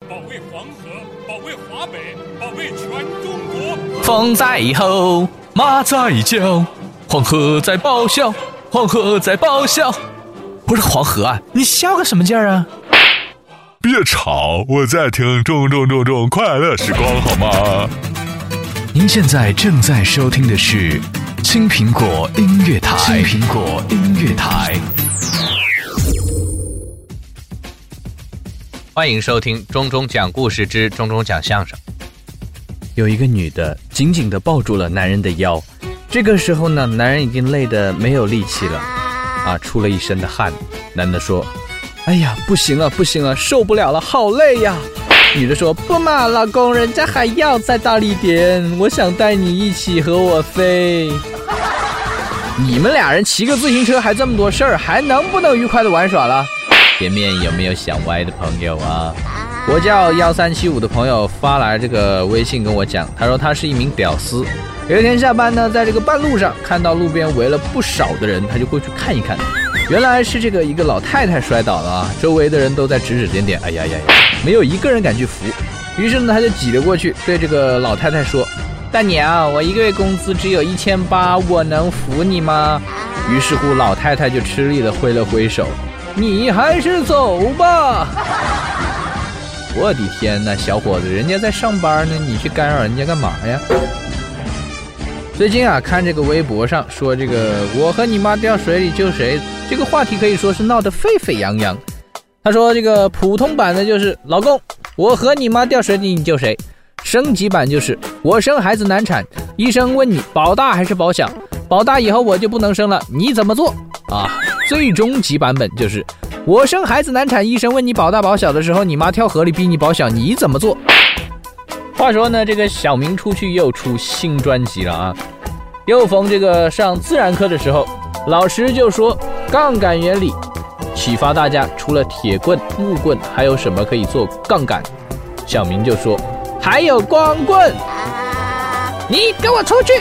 保卫黄河，保卫华北，保卫全中国。风在吼，马在叫，黄河在咆哮，黄河在咆哮。不是黄河啊，你笑个什么劲儿啊？别吵，我在听重重重重快乐时光，好吗？您现在正在收听的是青苹果音乐台，青苹果音乐台。欢迎收听钟钟讲故事之钟钟讲相声。有一个女的紧紧地抱住了男人的腰，这个时候呢，男人已经累得没有力气了，啊，出了一身的汗。男的说：“哎呀，不行了，不行了，受不了了，好累呀。”女的说：“不嘛，老公，人家还要再大力点，我想带你一起和我飞。你们俩人骑个自行车还这么多事儿，还能不能愉快的玩耍了？”前面有没有想歪的朋友啊？我叫幺三七五的朋友发来这个微信跟我讲，他说他是一名屌丝，有一天下班呢，在这个半路上看到路边围了不少的人，他就过去看一看，原来是这个一个老太太摔倒了啊，周围的人都在指指点点，哎呀呀呀，没有一个人敢去扶，于是呢，他就挤了过去，对这个老太太说：“大娘，我一个月工资只有一千八，我能扶你吗？”于是乎，老太太就吃力的挥了挥手。你还是走吧！我的天哪，小伙子，人家在上班呢，你去干扰人家干嘛呀？最近啊，看这个微博上说这个“我和你妈掉水里救谁”这个话题可以说是闹得沸沸扬扬。他说这个普通版的就是“老公，我和你妈掉水里你救谁”，升级版就是“我生孩子难产，医生问你保大还是保小，保大以后我就不能生了，你怎么做？”啊。最终极版本就是，我生孩子难产，医生问你保大保小的时候，你妈跳河里逼你保小，你怎么做？话说呢，这个小明出去又出新专辑了啊！又逢这个上自然课的时候，老师就说杠杆原理，启发大家除了铁棍、木棍，还有什么可以做杠杆？小明就说还有光棍，你给我出去！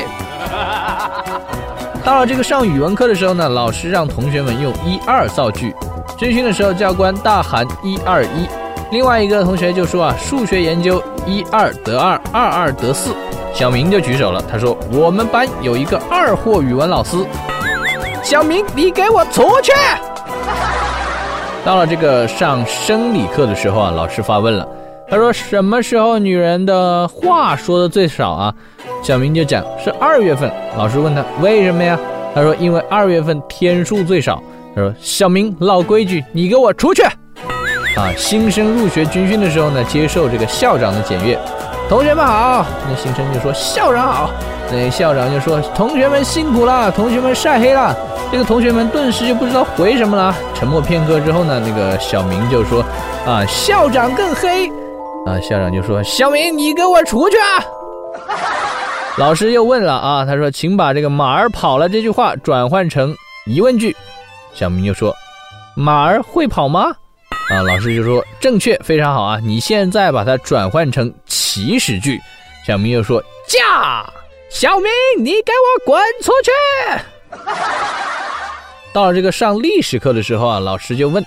到了这个上语文课的时候呢，老师让同学们用一二造句。军训的时候，教官大喊一二一。另外一个同学就说啊，数学研究一二得二，二二得四。小明就举手了，他说我们班有一个二货语文老师。小明，你给我出去！到了这个上生理课的时候啊，老师发问了，他说什么时候女人的话说的最少啊？小明就讲是二月份，老师问他为什么呀？他说因为二月份天数最少。他说小明老规矩，你给我出去！啊，新生入学军训的时候呢，接受这个校长的检阅，同学们好。那新生就说校长好。那校长就说同学们辛苦了，同学们晒黑了。这个同学们顿时就不知道回什么了。沉默片刻之后呢，那个小明就说啊，校长更黑。啊，校长就说小明你给我出去啊！老师又问了啊，他说：“请把这个马儿跑了这句话转换成疑问句。”小明就说：“马儿会跑吗？”啊，老师就说：“正确，非常好啊！你现在把它转换成祈使句。”小明又说：“驾！小明，你给我滚出去！”到了这个上历史课的时候啊，老师就问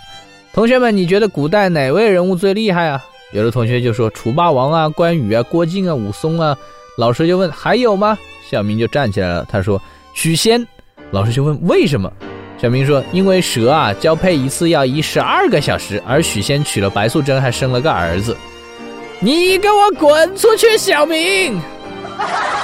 同学们：“你觉得古代哪位人物最厉害啊？”有的同学就说：“楚霸王啊，关羽啊，郭靖啊，武松啊。”老师就问还有吗？小明就站起来了，他说许仙。老师就问为什么？小明说因为蛇啊交配一次要一十二个小时，而许仙娶了白素贞还生了个儿子。你给我滚出去，小明！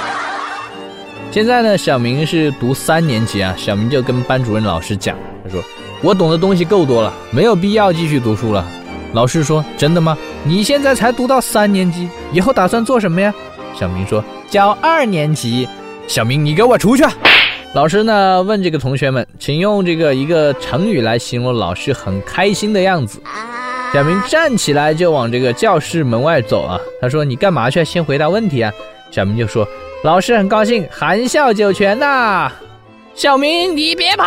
现在呢，小明是读三年级啊。小明就跟班主任老师讲，他说我懂的东西够多了，没有必要继续读书了。老师说真的吗？你现在才读到三年级，以后打算做什么呀？小明说：“教二年级。”小明，你给我出去！老师呢？问这个同学们，请用这个一个成语来形容老师很开心的样子。小明站起来就往这个教室门外走啊。他说：“你干嘛去？先回答问题啊。”小明就说：“老师很高兴，含笑九泉呐。”小明，你别跑！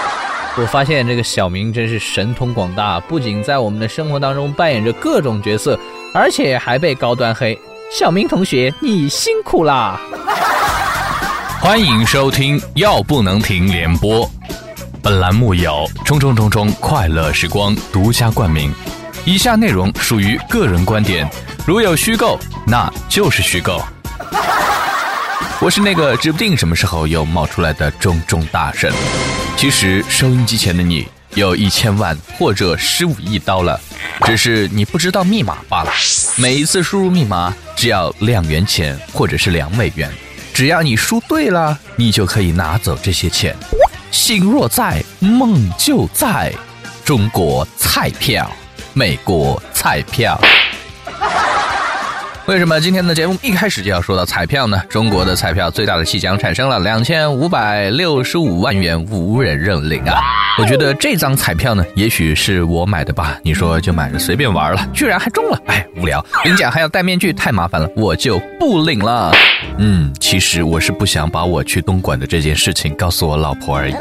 我发现这个小明真是神通广大，不仅在我们的生活当中扮演着各种角色，而且还被高端黑。小明同学，你辛苦啦！欢迎收听《药不能停》联播，本栏目由中中中中快乐时光独家冠名。以下内容属于个人观点，如有虚构，那就是虚构。我是那个指不定什么时候又冒出来的中中大神。其实收音机前的你有一千万或者十五亿刀了，只是你不知道密码罢了。每一次输入密码只要两元钱或者是两美元，只要你输对了，你就可以拿走这些钱。心若在，梦就在。中国彩票，美国彩票。为什么今天的节目一开始就要说到彩票呢？中国的彩票最大的戏奖产生了两千五百六十五万元，无人认领啊！我觉得这张彩票呢，也许是我买的吧。你说就买着随便玩了，居然还中了，哎，无聊！领奖还要戴面具，太麻烦了，我就不领了。嗯，其实我是不想把我去东莞的这件事情告诉我老婆而已。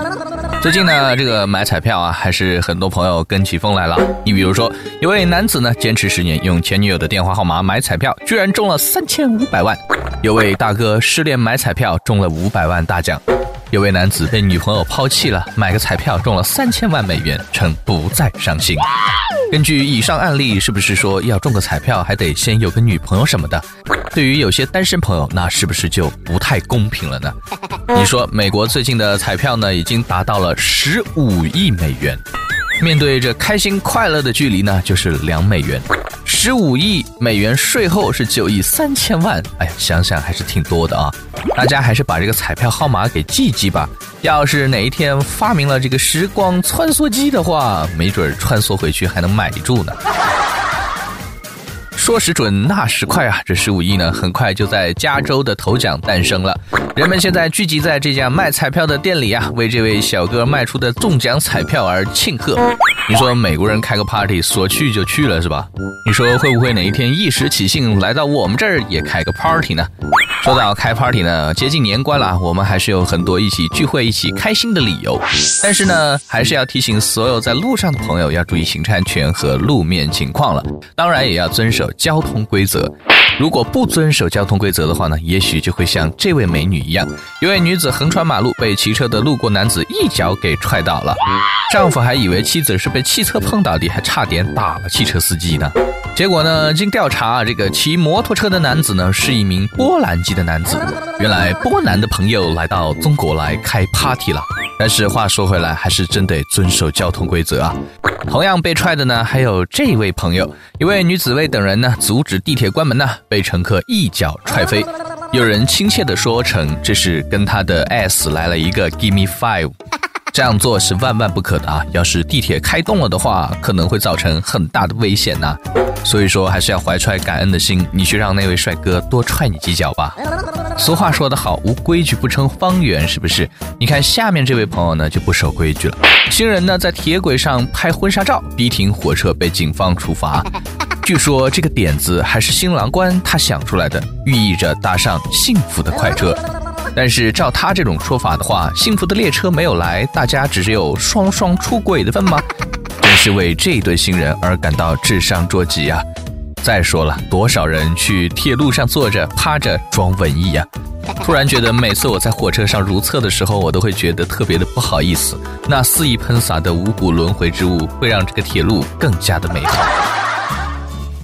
最近呢，这个买彩票啊，还是很多朋友跟起风来了。你比如说，有位男子呢，坚持十年用前女友的电话号码买彩票，居然中了三千五百万；有位大哥失恋买彩票中了五百万大奖；有位男子被女朋友抛弃了，买个彩票中了三千万美元，称不再伤心。根据以上案例，是不是说要中个彩票还得先有个女朋友什么的？对于有些单身朋友，那是不是就不太公平了呢？你说美国最近的彩票呢，已经达到了十五亿美元，面对这开心快乐的距离呢，就是两美元。十五亿美元税后是九亿三千万，哎呀，想想还是挺多的啊！大家还是把这个彩票号码给记记吧。要是哪一天发明了这个时光穿梭机的话，没准穿梭回去还能买住呢。说时准，那时快啊！这十五亿呢，很快就在加州的头奖诞生了。人们现在聚集在这家卖彩票的店里啊，为这位小哥卖出的中奖彩票而庆贺。你说美国人开个 party，说去就去了是吧？你说会不会哪一天一时起兴来到我们这儿也开个 party 呢？说到开 party 呢，接近年关了，我们还是有很多一起聚会、一起开心的理由。但是呢，还是要提醒所有在路上的朋友要注意行车安全和路面情况了。当然，也要遵守交通规则。如果不遵守交通规则的话呢，也许就会像这位美女一样，一位女子横穿马路，被骑车的路过男子一脚给踹倒了。丈夫还以为妻子是被汽车碰倒的，还差点打了汽车司机呢。结果呢？经调查，这个骑摩托车的男子呢，是一名波兰籍的男子。原来波兰的朋友来到中国来开 party 了。但是话说回来，还是真得遵守交通规则啊。同样被踹的呢，还有这位朋友，一位女子为等人呢阻止地铁关门呢，被乘客一脚踹飞。有人亲切的说成这是跟他的 S 来了一个 Give me five。这样做是万万不可的啊！要是地铁开动了的话，可能会造成很大的危险呐。所以说，还是要怀揣感恩的心，你去让那位帅哥多踹你几脚吧。俗话说得好，无规矩不成方圆，是不是？你看下面这位朋友呢，就不守规矩了。新人呢在铁轨上拍婚纱照，逼停火车被警方处罚。据说这个点子还是新郎官他想出来的，寓意着搭上幸福的快车。但是照他这种说法的话，幸福的列车没有来，大家只是有双双出轨的份吗？真是为这对新人而感到智商捉急啊！再说了，多少人去铁路上坐着趴着装文艺呀？突然觉得每次我在火车上如厕的时候，我都会觉得特别的不好意思。那肆意喷洒的五谷轮回之物，会让这个铁路更加的美好。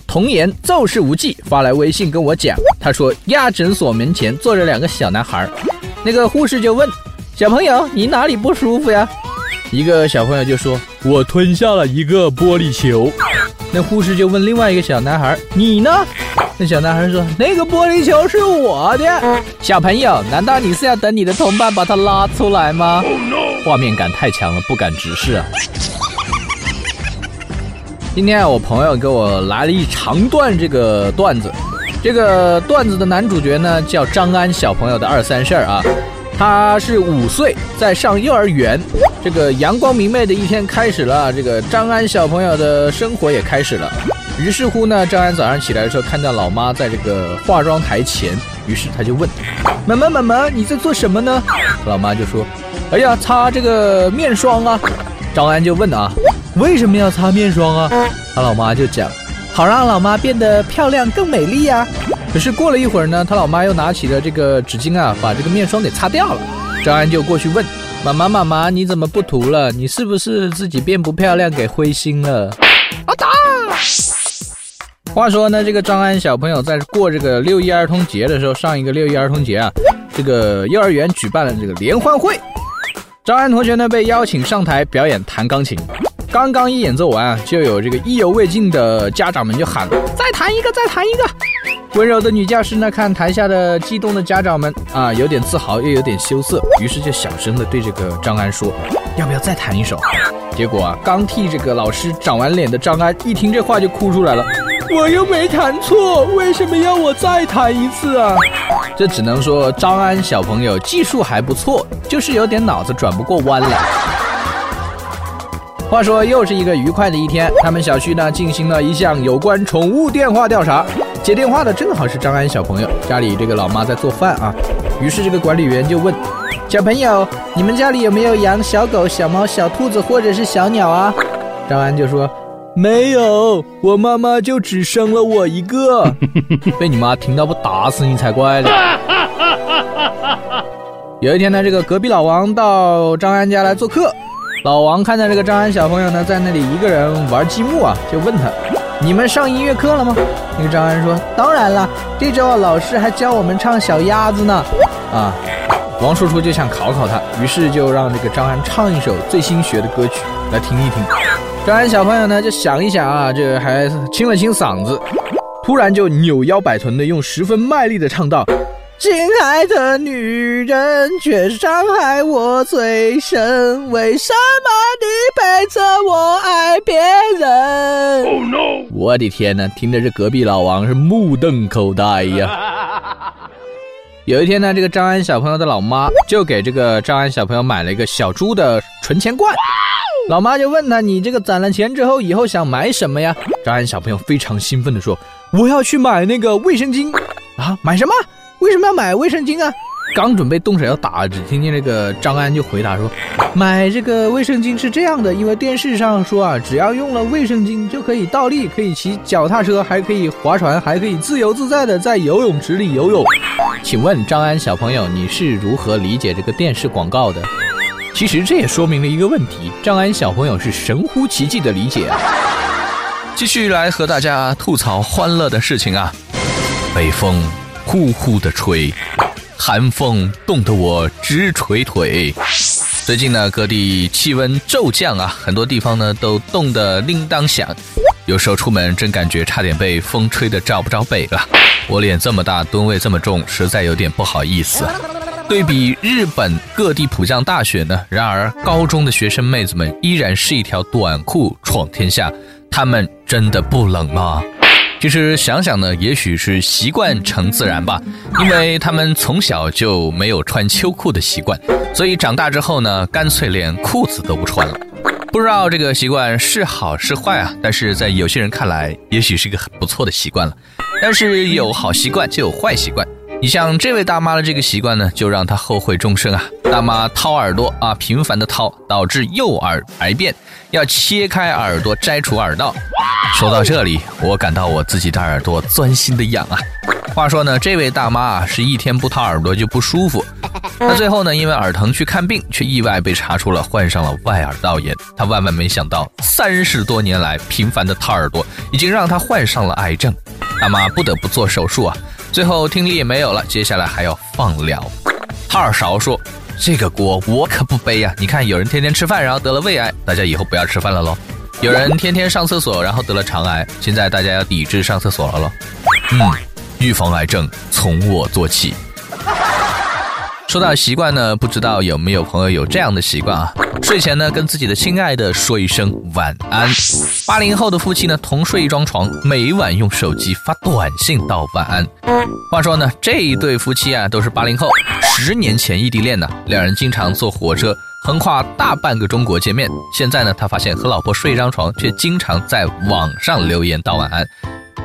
童言奏事无忌发来微信跟我讲，他说亚诊所门前坐着两个小男孩，那个护士就问小朋友你哪里不舒服呀？一个小朋友就说我吞下了一个玻璃球。那护士就问另外一个小男孩你呢？那小男孩说那个玻璃球是我的。小朋友难道你是要等你的同伴把它拉出来吗？画面感太强了，不敢直视啊。今天啊，我朋友给我来了一长段这个段子，这个段子的男主角呢叫张安小朋友的二三事儿啊，他是五岁，在上幼儿园，这个阳光明媚的一天开始了，这个张安小朋友的生活也开始了。于是乎呢，张安早上起来的时候看到老妈在这个化妆台前，于是他就问妈妈：“妈妈，你在做什么呢？”老妈就说：“哎呀，擦这个面霜啊。”张安就问啊。为什么要擦面霜啊？他老妈就讲，好让老妈变得漂亮更美丽呀。可是过了一会儿呢，他老妈又拿起了这个纸巾啊，把这个面霜给擦掉了。张安就过去问妈妈：“妈妈，你怎么不涂了？你是不是自己变不漂亮给灰心了？”啊哒！话说呢，这个张安小朋友在过这个六一儿童节的时候，上一个六一儿童节啊，这个幼儿园举办了这个联欢会，张安同学呢被邀请上台表演弹钢琴。刚刚一演奏完啊，就有这个意犹未尽的家长们就喊了：“再弹一个，再弹一个！”温柔的女教师呢，看台下的激动的家长们啊，有点自豪又有点羞涩，于是就小声的对这个张安说：“要不要再弹一首？”结果啊，刚替这个老师长完脸的张安一听这话就哭出来了：“我又没弹错，为什么要我再弹一次啊？”这只能说张安小朋友技术还不错，就是有点脑子转不过弯来。话说，又是一个愉快的一天。他们小区呢进行了一项有关宠物电话调查，接电话的正好是张安小朋友，家里这个老妈在做饭啊。于是这个管理员就问小朋友：“你们家里有没有养小狗、小猫、小兔子或者是小鸟啊？”张安就说：“没有，我妈妈就只生了我一个。”被你妈听到不打死你才怪呢。有一天呢，这个隔壁老王到张安家来做客。老王看到这个张安小朋友呢，在那里一个人玩积木啊，就问他：“你们上音乐课了吗？”那个张安说：“当然了，这周老师还教我们唱小鸭子呢。”啊，王叔叔就想考考他，于是就让这个张安唱一首最新学的歌曲来听一听。张安小朋友呢，就想一想啊，这还清了清嗓子，突然就扭腰摆臀的用十分卖力的唱道。亲爱的女人，却伤害我最深。为什么你背着我爱别人？Oh no！我的天哪，听着这隔壁老王是目瞪口呆呀。有一天呢，这个张安小朋友的老妈就给这个张安小朋友买了一个小猪的存钱罐。老妈就问他：“你这个攒了钱之后，以后想买什么呀？”张安小朋友非常兴奋地说：“我要去买那个卫生巾啊！买什么？”为什么要买卫生巾啊？刚准备动手要打，只听见那个张安就回答说：“买这个卫生巾是这样的，因为电视上说啊，只要用了卫生巾就可以倒立，可以骑脚踏车，还可以划船，还可以自由自在的在游泳池里游泳。”请问张安小朋友，你是如何理解这个电视广告的？其实这也说明了一个问题：张安小朋友是神乎其技的理解啊。继续来和大家吐槽欢乐的事情啊，北风。呼呼的吹，寒风冻得我直捶腿。最近呢，各地气温骤降啊，很多地方呢都冻得铃铛响。有时候出门真感觉差点被风吹得找不着北了。我脸这么大，吨位这么重，实在有点不好意思。对比日本各地普降大雪呢，然而高中的学生妹子们依然是一条短裤闯天下。她们真的不冷吗？其实想想呢，也许是习惯成自然吧，因为他们从小就没有穿秋裤的习惯，所以长大之后呢，干脆连裤子都不穿了。不知道这个习惯是好是坏啊，但是在有些人看来，也许是一个很不错的习惯了。但是有好习惯就有坏习惯。你像这位大妈的这个习惯呢，就让她后悔终生啊！大妈掏耳朵啊，频繁的掏，导致右耳癌变，要切开耳朵摘除耳道。说到这里，我感到我自己的耳朵钻心的痒啊！话说呢，这位大妈啊，是一天不掏耳朵就不舒服。她最后呢，因为耳疼去看病，却意外被查出了患上了外耳道炎。她万万没想到，三十多年来频繁的掏耳朵，已经让她患上了癌症。大妈不得不做手术啊。最后听力也没有了，接下来还要放疗。掏耳勺说：“这个锅我可不背呀！你看，有人天天吃饭，然后得了胃癌，大家以后不要吃饭了喽；有人天天上厕所，然后得了肠癌，现在大家要抵制上厕所了喽。嗯，预防癌症从我做起。”说到习惯呢，不知道有没有朋友有这样的习惯啊？睡前呢，跟自己的亲爱的说一声晚安。八零后的夫妻呢，同睡一张床，每晚用手机发短信道晚安。话说呢，这一对夫妻啊，都是八零后，十年前异地恋呢，两人经常坐火车横跨大半个中国见面。现在呢，他发现和老婆睡一张床，却经常在网上留言道晚安。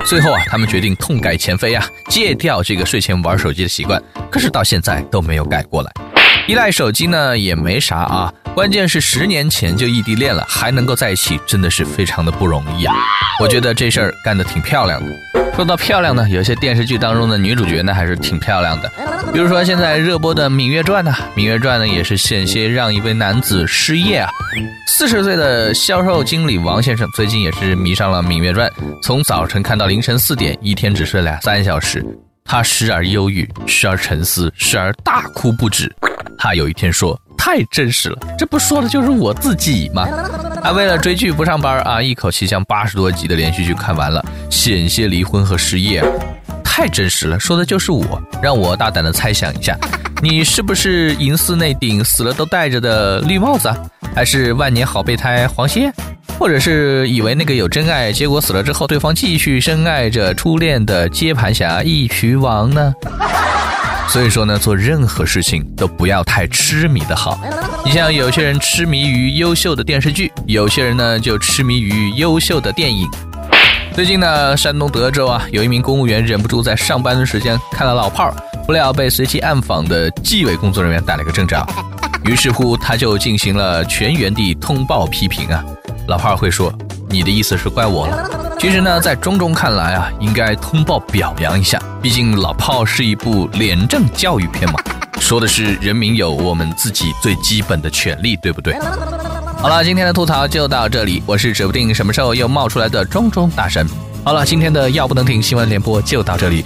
最后啊，他们决定痛改前非啊，戒掉这个睡前玩手机的习惯。可是到现在都没有改过来。依赖手机呢也没啥啊，关键是十年前就异地恋了，还能够在一起，真的是非常的不容易啊。我觉得这事儿干得挺漂亮的。说到漂亮呢，有些电视剧当中的女主角呢还是挺漂亮的，比如说现在热播的《芈月传》呢，《芈月传》呢也是险些让一位男子失业啊。四十岁的销售经理王先生最近也是迷上了《芈月传》，从早晨看到凌晨四点，一天只睡两三小时。他时而忧郁，时而沉思，时而大哭不止。他有一天说：“太真实了，这不说的就是我自己吗？”他为了追剧不上班啊，一口气将八十多集的连续剧看完了，险些离婚和失业，太真实了，说的就是我。让我大胆的猜想一下，你是不是银丝那顶死了都戴着的绿帽子啊？还是万年好备胎黄歇？或者是以为那个有真爱，结果死了之后，对方继续深爱着初恋的接盘侠一曲王呢？所以说呢，做任何事情都不要太痴迷的好。你像有些人痴迷于优秀的电视剧，有些人呢就痴迷于优秀的电影。最近呢，山东德州啊，有一名公务员忍不住在上班的时间看了老炮儿，不料被随机暗访的纪委工作人员逮了个正着。于是乎，他就进行了全员地通报批评啊。老炮儿会说：“你的意思是怪我了？”其实呢，在中中看来啊，应该通报表扬一下，毕竟老炮是一部廉政教育片嘛。说的是人民有我们自己最基本的权利，对不对？好了，今天的吐槽就到这里，我是指不定什么时候又冒出来的中中大神。好了，今天的药不能停新闻联播就到这里，